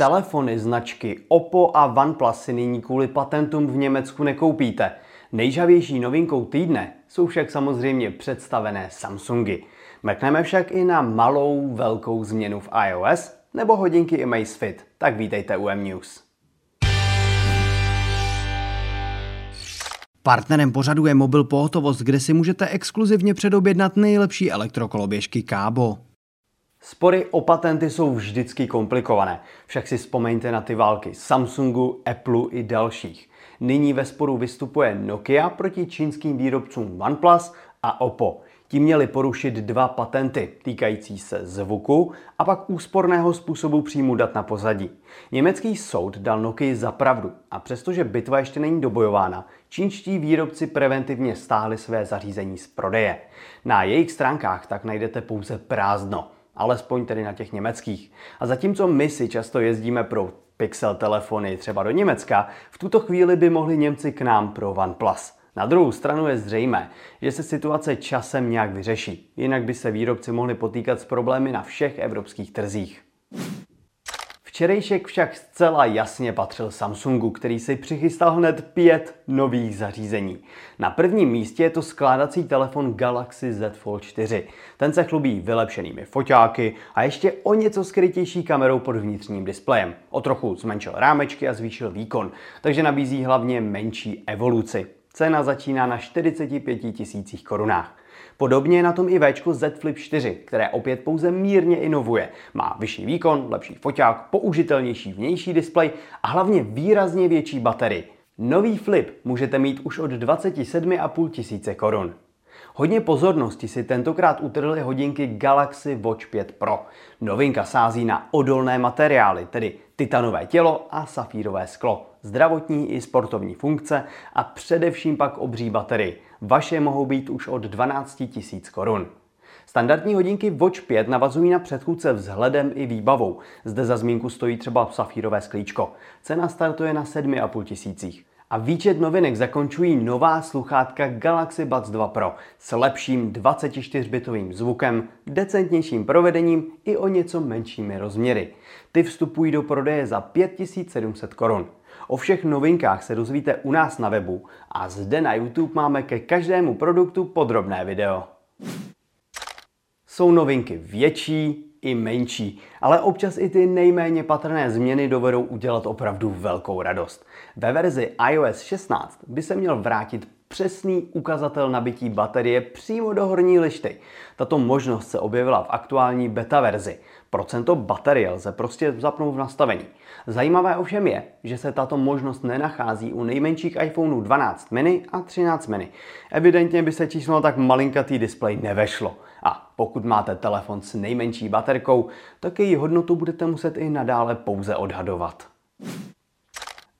Telefony značky Oppo a OnePlus si nyní kvůli patentům v Německu nekoupíte. Nejžavější novinkou týdne jsou však samozřejmě představené Samsungy. Mrkneme však i na malou velkou změnu v iOS nebo hodinky Amazfit. Tak vítejte u M-News. Partnerem pořadu je mobil pohotovost, kde si můžete exkluzivně předobjednat nejlepší elektrokoloběžky Kábo. Spory o patenty jsou vždycky komplikované, však si vzpomeňte na ty války Samsungu, Apple i dalších. Nyní ve sporu vystupuje Nokia proti čínským výrobcům OnePlus a Oppo. Ti měli porušit dva patenty týkající se zvuku a pak úsporného způsobu příjmu dat na pozadí. Německý soud dal Nokia za pravdu a přestože bitva ještě není dobojována, čínští výrobci preventivně stáhli své zařízení z prodeje. Na jejich stránkách tak najdete pouze prázdno alespoň tedy na těch německých. A zatímco my si často jezdíme pro Pixel telefony třeba do Německa, v tuto chvíli by mohli Němci k nám pro OnePlus. Na druhou stranu je zřejmé, že se situace časem nějak vyřeší, jinak by se výrobci mohli potýkat s problémy na všech evropských trzích. Včerejšek však zcela jasně patřil Samsungu, který si přichystal hned pět nových zařízení. Na prvním místě je to skládací telefon Galaxy Z Fold 4. Ten se chlubí vylepšenými foťáky a ještě o něco skrytější kamerou pod vnitřním displejem. O trochu zmenšil rámečky a zvýšil výkon, takže nabízí hlavně menší evoluci. Cena začíná na 45 tisících korunách. Podobně je na tom i Včko Z Flip 4, které opět pouze mírně inovuje. Má vyšší výkon, lepší foťák, použitelnější vnější displej a hlavně výrazně větší baterii. Nový Flip můžete mít už od 27,5 tisíce korun. Hodně pozornosti si tentokrát utrhly hodinky Galaxy Watch 5 Pro. Novinka sází na odolné materiály, tedy titanové tělo a safírové sklo, zdravotní i sportovní funkce a především pak obří baterii. Vaše mohou být už od 12 000 korun. Standardní hodinky Watch 5 navazují na předchůdce vzhledem i výbavou. Zde za zmínku stojí třeba safírové sklíčko. Cena startuje na 7,5 tisících. A výčet novinek zakončují nová sluchátka Galaxy Buds 2 Pro s lepším 24-bitovým zvukem, decentnějším provedením i o něco menšími rozměry. Ty vstupují do prodeje za 5700 korun. O všech novinkách se dozvíte u nás na webu a zde na YouTube máme ke každému produktu podrobné video. Jsou novinky větší i menší, ale občas i ty nejméně patrné změny dovedou udělat opravdu velkou radost. Ve verzi iOS 16 by se měl vrátit přesný ukazatel nabití baterie přímo do horní lišty. Tato možnost se objevila v aktuální beta verzi. Procento baterie lze prostě zapnout v nastavení. Zajímavé ovšem je, že se tato možnost nenachází u nejmenších iPhoneů 12 mini a 13 mini. Evidentně by se číslo tak malinkatý displej nevešlo. A pokud máte telefon s nejmenší baterkou, tak její hodnotu budete muset i nadále pouze odhadovat.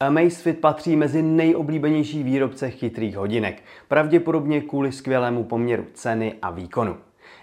Amazfit patří mezi nejoblíbenější výrobce chytrých hodinek, pravděpodobně kvůli skvělému poměru ceny a výkonu.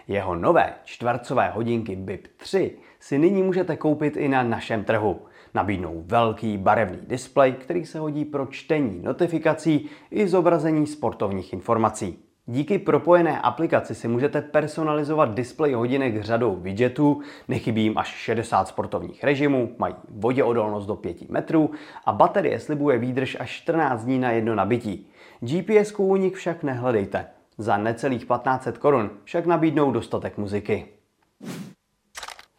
Jeho nové čtvercové hodinky BIP 3 si nyní můžete koupit i na našem trhu. Nabídnou velký barevný displej, který se hodí pro čtení notifikací i zobrazení sportovních informací. Díky propojené aplikaci si můžete personalizovat displej hodinek řadou widgetů, nechybí jim až 60 sportovních režimů, mají voděodolnost do 5 metrů a baterie slibuje výdrž až 14 dní na jedno nabití. GPS u nich však nehledejte. Za necelých 1500 korun však nabídnou dostatek muziky.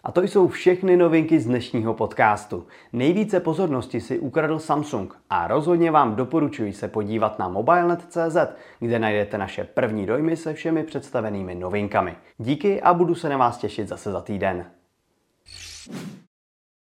A to jsou všechny novinky z dnešního podcastu. Nejvíce pozornosti si ukradl Samsung a rozhodně vám doporučuji se podívat na mobilenet.cz, kde najdete naše první dojmy se všemi představenými novinkami. Díky a budu se na vás těšit zase za týden.